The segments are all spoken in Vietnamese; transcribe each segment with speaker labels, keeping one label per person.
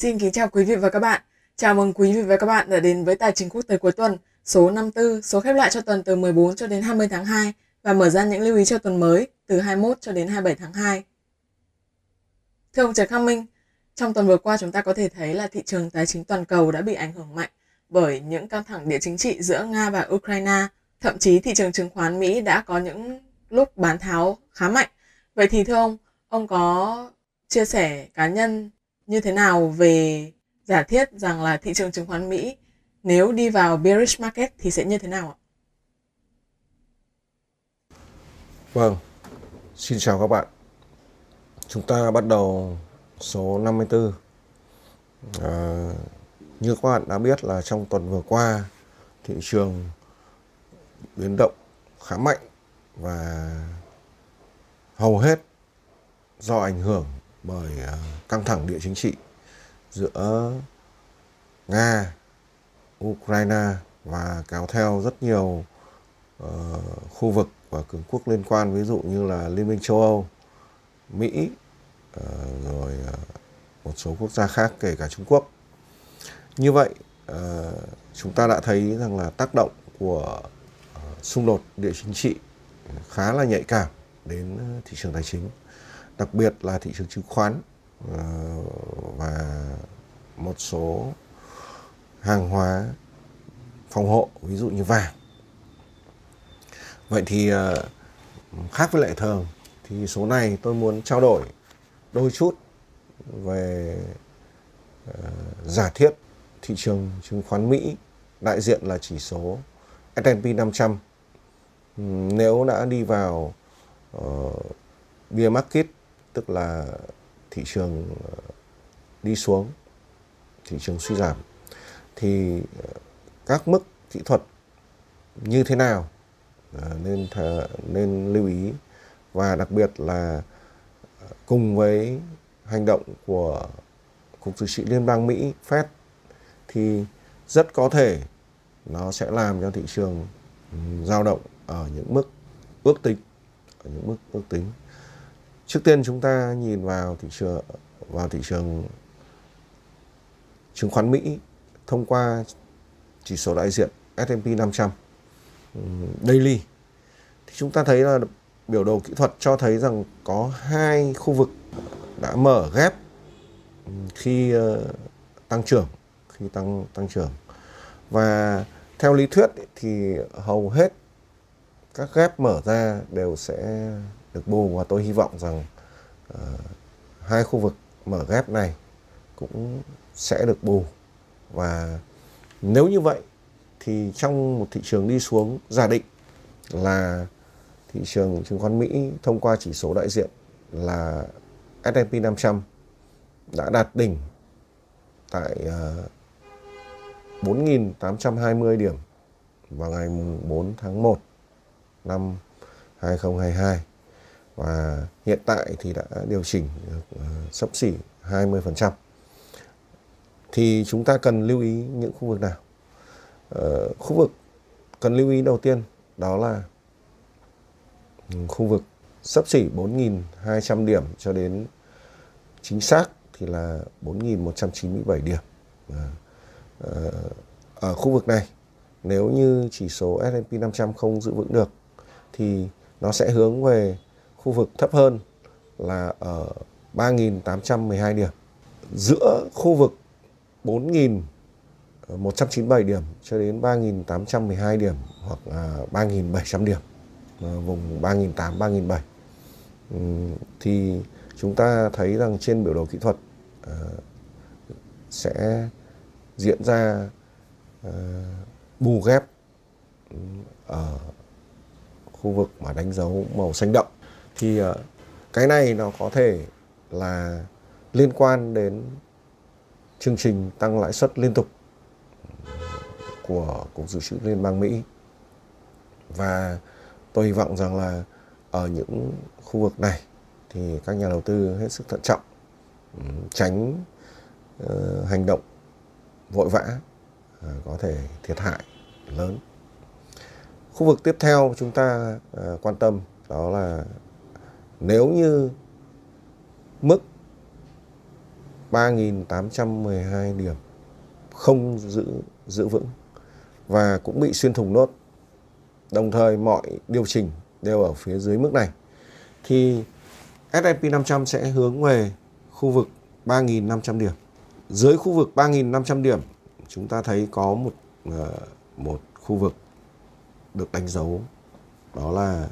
Speaker 1: Xin kính chào quý vị và các bạn. Chào mừng quý vị và các bạn đã đến với Tài chính quốc tế cuối tuần số 54, số khép lại cho tuần từ 14 cho đến 20 tháng 2 và mở ra những lưu ý cho tuần mới từ 21 cho đến 27 tháng 2. Thưa ông Trần Khang Minh, trong tuần vừa qua chúng ta có thể thấy là thị trường tài chính toàn cầu đã bị ảnh hưởng mạnh bởi những căng thẳng địa chính trị giữa Nga và Ukraine. Thậm chí thị trường chứng khoán Mỹ đã có những lúc bán tháo khá mạnh. Vậy thì thưa ông, ông có chia sẻ cá nhân như thế nào về giả thiết rằng là thị trường chứng khoán Mỹ nếu đi vào bearish market thì sẽ như thế nào ạ?
Speaker 2: Vâng, xin chào các bạn. Chúng ta bắt đầu số 54. À, như các bạn đã biết là trong tuần vừa qua thị trường biến động khá mạnh và hầu hết do ảnh hưởng bởi à, căng thẳng địa chính trị giữa Nga, Ukraine và kéo theo rất nhiều uh, khu vực và cường quốc liên quan ví dụ như là Liên minh châu Âu, Mỹ uh, rồi uh, một số quốc gia khác kể cả Trung Quốc. Như vậy uh, chúng ta đã thấy rằng là tác động của uh, xung đột địa chính trị khá là nhạy cảm đến thị trường tài chính đặc biệt là thị trường chứng khoán ờ, và một số hàng hóa phòng hộ ví dụ như vàng. Vậy thì ờ, khác với lệ thường thì số này tôi muốn trao đổi đôi chút về ờ, giả thiết thị trường chứng khoán Mỹ đại diện là chỉ số S&P 500 nếu đã đi vào uh, bear market tức là thị trường ờ, đi xuống, thị trường suy giảm. Thì ờ, các mức kỹ thuật như thế nào? Ờ, nên nên nên lưu ý. Và đặc biệt là cùng với hành động của cục dự trữ liên bang Mỹ, Fed, thì rất có thể nó sẽ làm cho thị trường ừ, dao động ở những mức ước tính, ở những mức ước tính. Trước tiên chúng ta nhìn vào thị trường, vào thị trường chứng khoán Mỹ thông qua chỉ số đại diện S&P 500 daily. Thì chúng ta thấy là biểu đồ kỹ thuật cho thấy rằng có hai khu vực đã mở ghép khi ờ, tăng trưởng, khi tăng tăng trưởng. Và theo lý thuyết thì hầu hết các ghép mở ra đều sẽ được bù và tôi hy vọng rằng uh, hai khu vực mở ghép này cũng sẽ được bù. Và nếu như vậy thì trong một thị trường đi xuống giả định là thị trường chứng khoán Mỹ thông qua chỉ số đại diện là S&P 500 đã đạt đỉnh tại ờ, uh, 4.820 điểm vào ngày 4 tháng 1 năm 2022 và hiện tại thì đã điều chỉnh được ờ, sấp xỉ 20%. Thì chúng ta cần lưu ý những khu vực nào? Uh, khu vực cần lưu ý đầu tiên đó là ừ, khu vực sấp xỉ 4.200 điểm cho đến chính xác thì là 4.197 điểm. Uh, ở khu vực này nếu như chỉ số S&P 500 không giữ vững được thì nó sẽ hướng về khu vực thấp hơn là ở 3.812 điểm. Giữa khu vực 4.197 điểm cho đến 3.812 điểm hoặc là 3.700 điểm ờ, vùng 3.800 3.700 thì chúng ta thấy rằng trên biểu đồ kỹ thuật ờ, sẽ diễn ra ờ, bù ghép ở khu vực mà đánh dấu màu xanh đậm thì ờ, cái này nó có thể là liên quan đến chương trình tăng lãi suất liên tục của cục dự trữ liên bang Mỹ. Và tôi hy vọng rằng là ở những khu vực này thì các nhà đầu tư hết sức thận trọng tránh uh, hành động vội vã uh, có thể thiệt hại lớn. Khu vực tiếp theo chúng ta uh, quan tâm đó là nếu như mức 3.812 điểm không giữ giữ vững và cũng bị xuyên thủng nốt. Đồng thời mọi điều chỉnh đều ở phía dưới mức này. Thì S&P 500 sẽ hướng về khu vực 3.500 điểm. Dưới khu vực 3.500 điểm, chúng ta thấy có một ờ, một khu vực được đánh dấu, đó là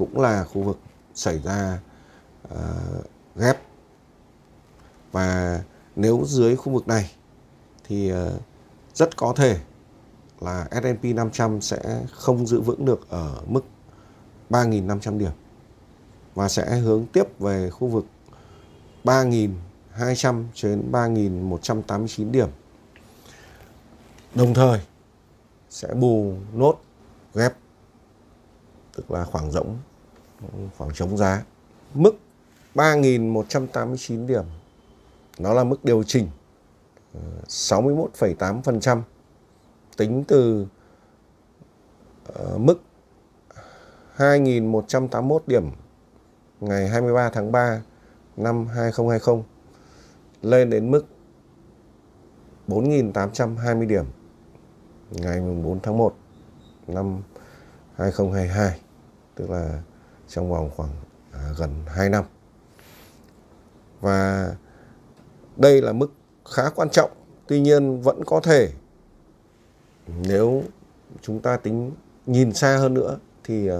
Speaker 2: cũng là khu vực xảy ra uh, ghép và nếu dưới khu vực này thì uh, rất có thể là S&P 500 sẽ không giữ vững được ở mức 3.500 điểm và sẽ hướng tiếp về khu vực 3.200 đến 3.189 điểm. Đồng thời sẽ bù nốt ghép tức là khoảng rỗng khoảng trống giá. Mức 3.189 điểm nó là mức điều chỉnh ờ, 61,8% tính từ ờ, mức 2.181 điểm ngày 23 tháng 3 năm 2020 lên đến mức 4.820 điểm ngày 4 tháng 1 năm 2022 tức là trong vòng khoảng à, gần 2 năm. Và đây là mức khá quan trọng tuy nhiên vẫn có thể nếu chúng ta tính nhìn xa hơn nữa thì à,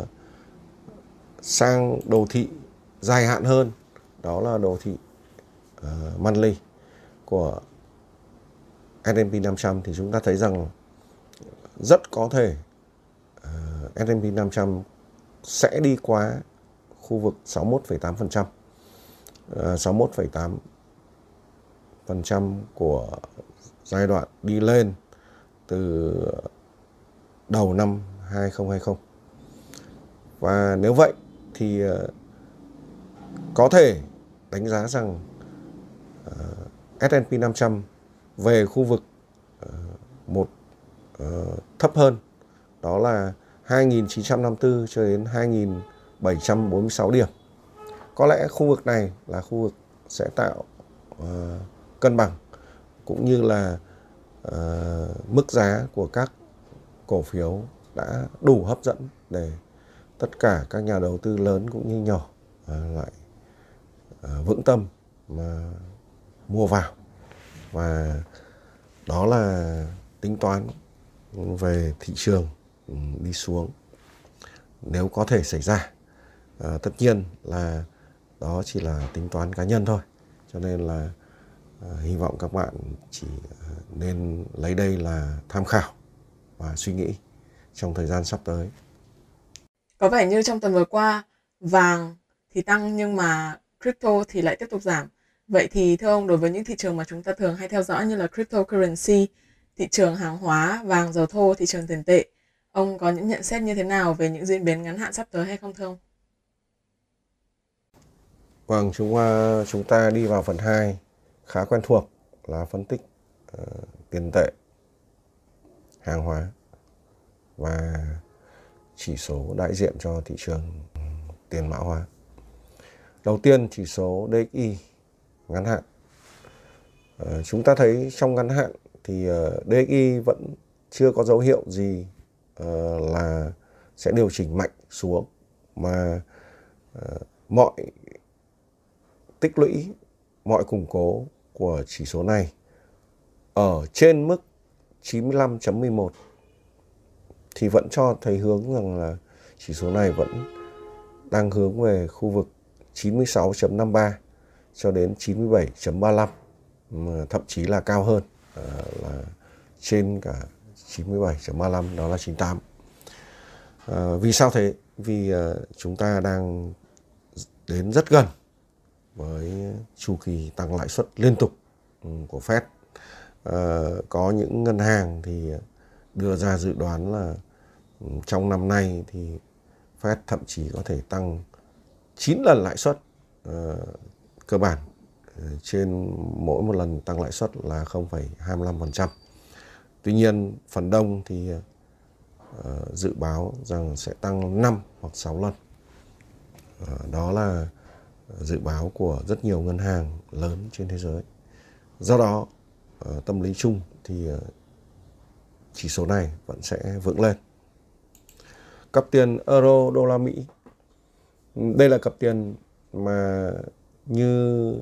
Speaker 2: sang đồ thị dài hạn hơn đó là đồ thị à, uh, monthly của S&P 500 thì chúng ta thấy rằng rất có thể uh, S&P 500 sẽ đi qua khu vực 61,8%. Uh, 61,8% của giai đoạn đi lên từ đầu năm 2020. Và nếu vậy thì ờ, có thể đánh giá rằng uh, S&P 500 về khu vực uh, một uh, thấp hơn đó là 2.954 cho đến 2.746 điểm. Có lẽ khu vực này là khu vực sẽ tạo uh, cân bằng cũng như là uh, mức giá của các cổ phiếu đã đủ hấp dẫn để tất cả các nhà đầu tư lớn cũng như nhỏ uh, lại uh, vững tâm mà mua vào và đó là tính toán về thị trường đi xuống. Nếu có thể xảy ra à, tất nhiên là đó chỉ là tính toán cá nhân thôi. Cho nên là à, hy vọng các bạn chỉ à, nên lấy đây là tham khảo và suy nghĩ trong thời gian sắp tới.
Speaker 1: Có vẻ như trong tuần vừa qua vàng thì tăng nhưng mà crypto thì lại tiếp tục giảm. Vậy thì thưa ông đối với những thị trường mà chúng ta thường hay theo dõi như là cryptocurrency thị trường hàng hóa, vàng, dầu thô, thị trường tiền tệ. Ông có những nhận xét như thế nào về những diễn biến ngắn hạn sắp tới hay không thưa ông?
Speaker 2: Vâng, chúng à, chúng ta đi vào phần 2 khá quen thuộc là phân tích uh, tiền tệ, hàng hóa và chỉ số đại diện cho thị trường tiền mã hóa. Đầu tiên chỉ số DXY ngắn hạn. Uh, chúng ta thấy trong ngắn hạn thì ờ, uh, DXY vẫn chưa có dấu hiệu gì Ờ, là sẽ điều chỉnh mạnh xuống. Mà uh, mọi tích lũy mọi củng cố của chỉ số này ở trên mức 95.11 thì vẫn cho thấy hướng rằng là chỉ số này vẫn đang hướng về khu vực 96.53 cho đến 97.35 thậm chí là cao hơn Ờ, là trên cả 97.35 đó là 98. À, ờ, vì sao thế? Vì à, chúng ta đang đến rất gần với chu kỳ tăng lãi suất liên tục ừ, của Fed. À, có những ngân hàng thì đưa ra dự đoán là ừ, trong năm nay thì Fed thậm chí có thể tăng 9 lần lãi suất uh, cơ bản trên mỗi một lần tăng lãi suất là 0,25%. Tuy nhiên phần đông thì uh, dự báo rằng sẽ tăng 5 hoặc 6 lần. Uh, đó là dự báo của rất nhiều ngân hàng lớn trên thế giới. Do đó, ờ, tâm lý chung thì chỉ số này vẫn sẽ vững lên. Cặp tiền euro đô la Mỹ. Đây là cặp tiền mà như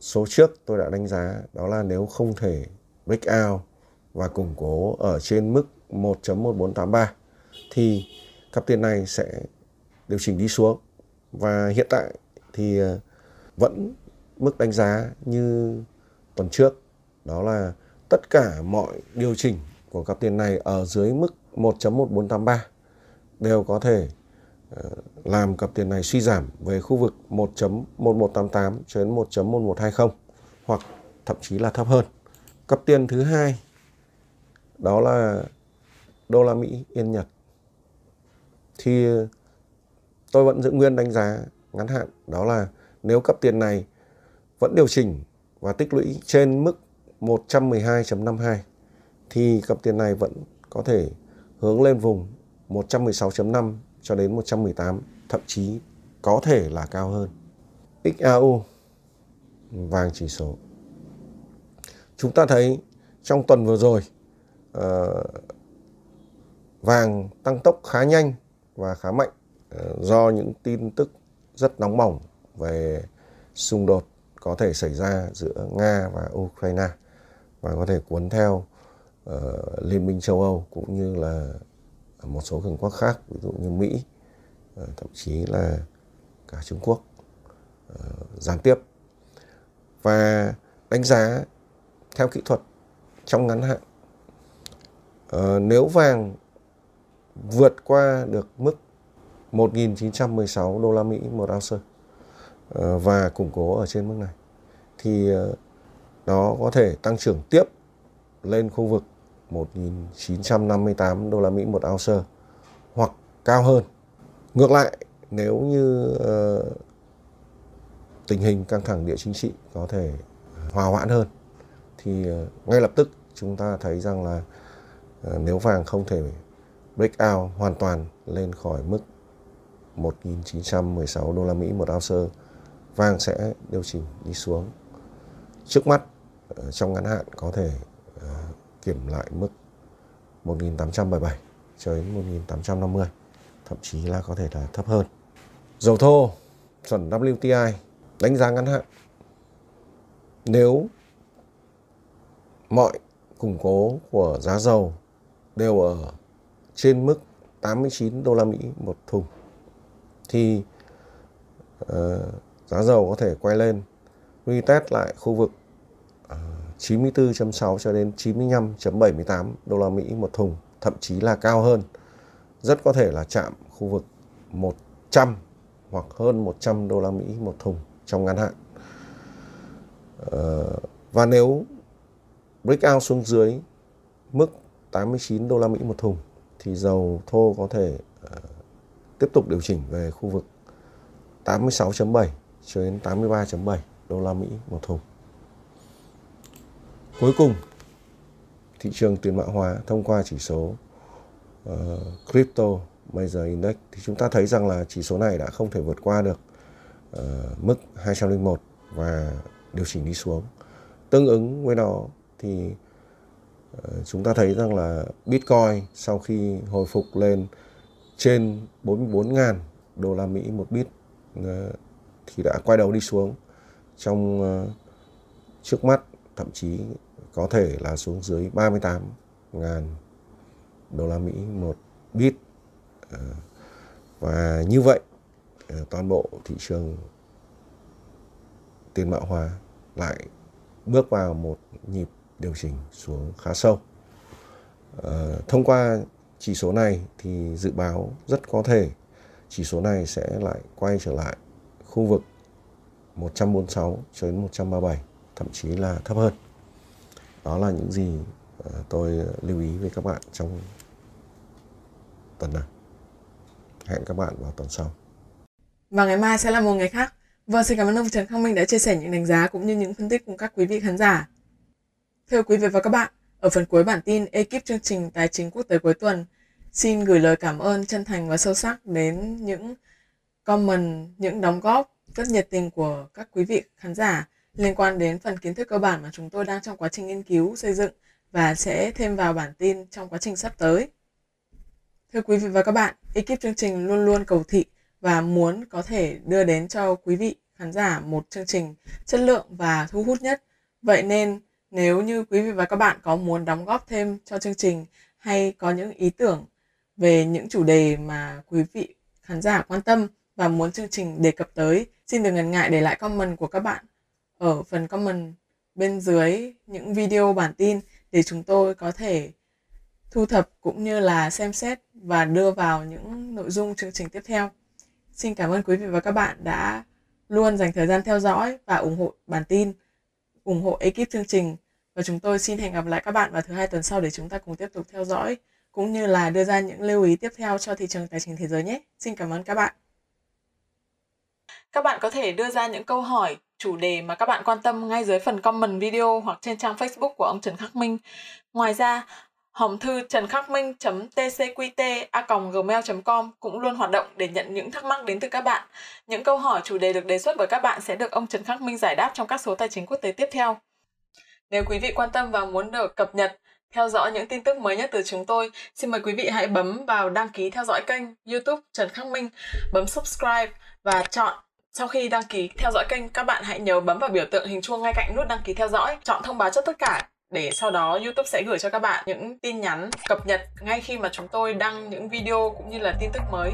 Speaker 2: số trước tôi đã đánh giá đó là nếu không thể break out và củng cố ở trên mức 1.1483 thì cặp tiền này sẽ điều chỉnh đi xuống và hiện tại thì ờ, vẫn mức đánh giá như tuần trước, đó là tất cả mọi điều chỉnh của cặp tiền này ở dưới mức 1.1483 đều có thể ờ, làm cặp tiền này suy giảm về khu vực 1.1188 cho đến 1.1120 hoặc thậm chí là thấp hơn. Cặp tiền thứ hai đó là đô la Mỹ yên Nhật. Thì tôi vẫn giữ nguyên đánh giá ngắn hạn đó là nếu cặp tiền này vẫn điều chỉnh và tích lũy trên mức 112.52 thì cặp tiền này vẫn có thể hướng lên vùng 116.5 cho đến 118, thậm chí có thể là cao hơn. XAU vàng chỉ số. Chúng ta thấy trong tuần vừa rồi Ờ, vàng tăng tốc khá nhanh và khá mạnh uh, do những tin tức rất nóng bỏng về xung đột có thể xảy ra giữa Nga và Ukraine và có thể cuốn theo uh, Liên minh châu Âu cũng như là một số cường quốc khác ví dụ như Mỹ uh, thậm chí là cả Trung Quốc uh, gián tiếp. Và đánh giá theo kỹ thuật trong ngắn hạn uh, nếu vàng vượt qua được mức 1.916 đô la Mỹ một ounce uh, và củng cố ở trên mức này thì ờ, uh, nó có thể tăng trưởng tiếp lên khu vực 1.958 đô la Mỹ một ounce hoặc cao hơn. Ngược lại, nếu như uh, tình hình căng thẳng địa chính trị có thể hòa hoãn hơn thì ngay lập tức chúng ta thấy rằng là Ờ, nếu vàng không thể break out hoàn toàn lên khỏi mức 1.916 đô la Mỹ một ounce, vàng sẽ điều chỉnh đi xuống. Trước mắt ờ, trong ngắn hạn có thể ờ, kiểm lại mức 1877 cho đến 1850 thậm chí là có thể là thấp hơn dầu thô chuẩn WTI đánh giá ngắn hạn nếu mọi củng cố của giá dầu đều ở trên mức 89 đô la Mỹ một thùng thì uh, giá dầu có thể quay lên retest lại khu vực ờ, uh, 94.6 cho đến 95.78 đô la Mỹ một thùng, thậm chí là cao hơn. Rất có thể là chạm khu vực 100 hoặc hơn 100 đô la Mỹ một thùng trong ngắn hạn. uh, và nếu breakout xuống dưới mức 89 đô la Mỹ một thùng thì dầu thô có thể uh, tiếp tục điều chỉnh về khu vực 86.7 cho đến 83.7 đô la Mỹ một thùng. Cuối cùng, thị trường tiền mã hóa thông qua chỉ số uh, Crypto Major Index thì chúng ta thấy rằng là chỉ số này đã không thể vượt qua được uh, mức 201 và điều chỉnh đi xuống. Tương ứng với nó thì Ờ, chúng ta thấy rằng là Bitcoin sau khi hồi phục lên trên 44.000 đô la Mỹ một bit ờ, thì đã quay đầu đi xuống trong ờ, trước mắt, thậm chí có thể là xuống dưới 38.000 đô la Mỹ một bit. Và như vậy toàn bộ thị trường tiền mã hóa lại bước vào một nhịp điều chỉnh xuống khá sâu. À, thông qua chỉ số này thì dự báo rất có thể chỉ số này sẽ lại quay trở lại khu vực 146 cho đến 137, thậm chí là thấp hơn. Đó là những gì ờ, tôi lưu ý với các bạn trong tuần này. Hẹn các bạn vào tuần sau.
Speaker 1: Và ngày mai sẽ là một ngày khác. Vâng xin cảm ơn ông Trần Khang Minh đã chia sẻ những đánh giá cũng như những phân tích cùng các quý vị khán giả thưa quý vị và các bạn ở phần cuối bản tin ekip chương trình tài chính quốc tế cuối tuần xin gửi lời cảm ơn chân thành và sâu sắc đến những comment những đóng góp rất nhiệt tình của các quý vị khán giả liên quan đến phần kiến thức cơ bản mà chúng tôi đang trong quá trình nghiên cứu xây dựng và sẽ thêm vào bản tin trong quá trình sắp tới. Thưa quý vị và các bạn, ekip chương trình luôn luôn cầu thị và muốn có thể đưa đến cho quý vị khán giả một chương trình chất lượng và thu hút nhất. Vậy nên nếu như quý vị và các bạn có muốn đóng góp thêm cho chương trình hay có những ý tưởng về những chủ đề mà quý vị khán giả quan tâm và muốn chương trình đề cập tới, xin đừng ngần ngại để lại comment của các bạn ở phần comment bên dưới những video bản tin để chúng tôi có thể thu thập cũng như là xem xét và đưa vào những nội dung chương trình tiếp theo. Xin cảm ơn quý vị và các bạn đã luôn dành thời gian theo dõi và ủng hộ bản tin, ủng hộ ekip chương trình và chúng tôi xin hẹn gặp lại các bạn vào thứ hai tuần sau để chúng ta cùng tiếp tục theo dõi cũng như là đưa ra những lưu ý tiếp theo cho thị trường tài chính thế giới nhé. Xin cảm ơn các bạn. Các bạn có thể đưa ra những câu hỏi, chủ đề mà các bạn quan tâm ngay dưới phần comment video hoặc trên trang Facebook của ông Trần Khắc Minh. Ngoài ra, hòm thư trần khắc minh tcqt gmail com cũng luôn hoạt động để nhận những thắc mắc đến từ các bạn. Những câu hỏi chủ đề được đề xuất bởi các bạn sẽ được ông Trần Khắc Minh giải đáp trong các số tài chính quốc tế tiếp theo. Nếu quý vị quan tâm và muốn được cập nhật, theo dõi những tin tức mới nhất từ chúng tôi, xin mời quý vị hãy bấm vào đăng ký theo dõi kênh YouTube Trần Khắc Minh, bấm subscribe và chọn sau khi đăng ký theo dõi kênh, các bạn hãy nhớ bấm vào biểu tượng hình chuông ngay cạnh nút đăng ký theo dõi, chọn thông báo cho tất cả để sau đó YouTube sẽ gửi cho các bạn những tin nhắn cập nhật ngay khi mà chúng tôi đăng những video cũng như là tin tức mới.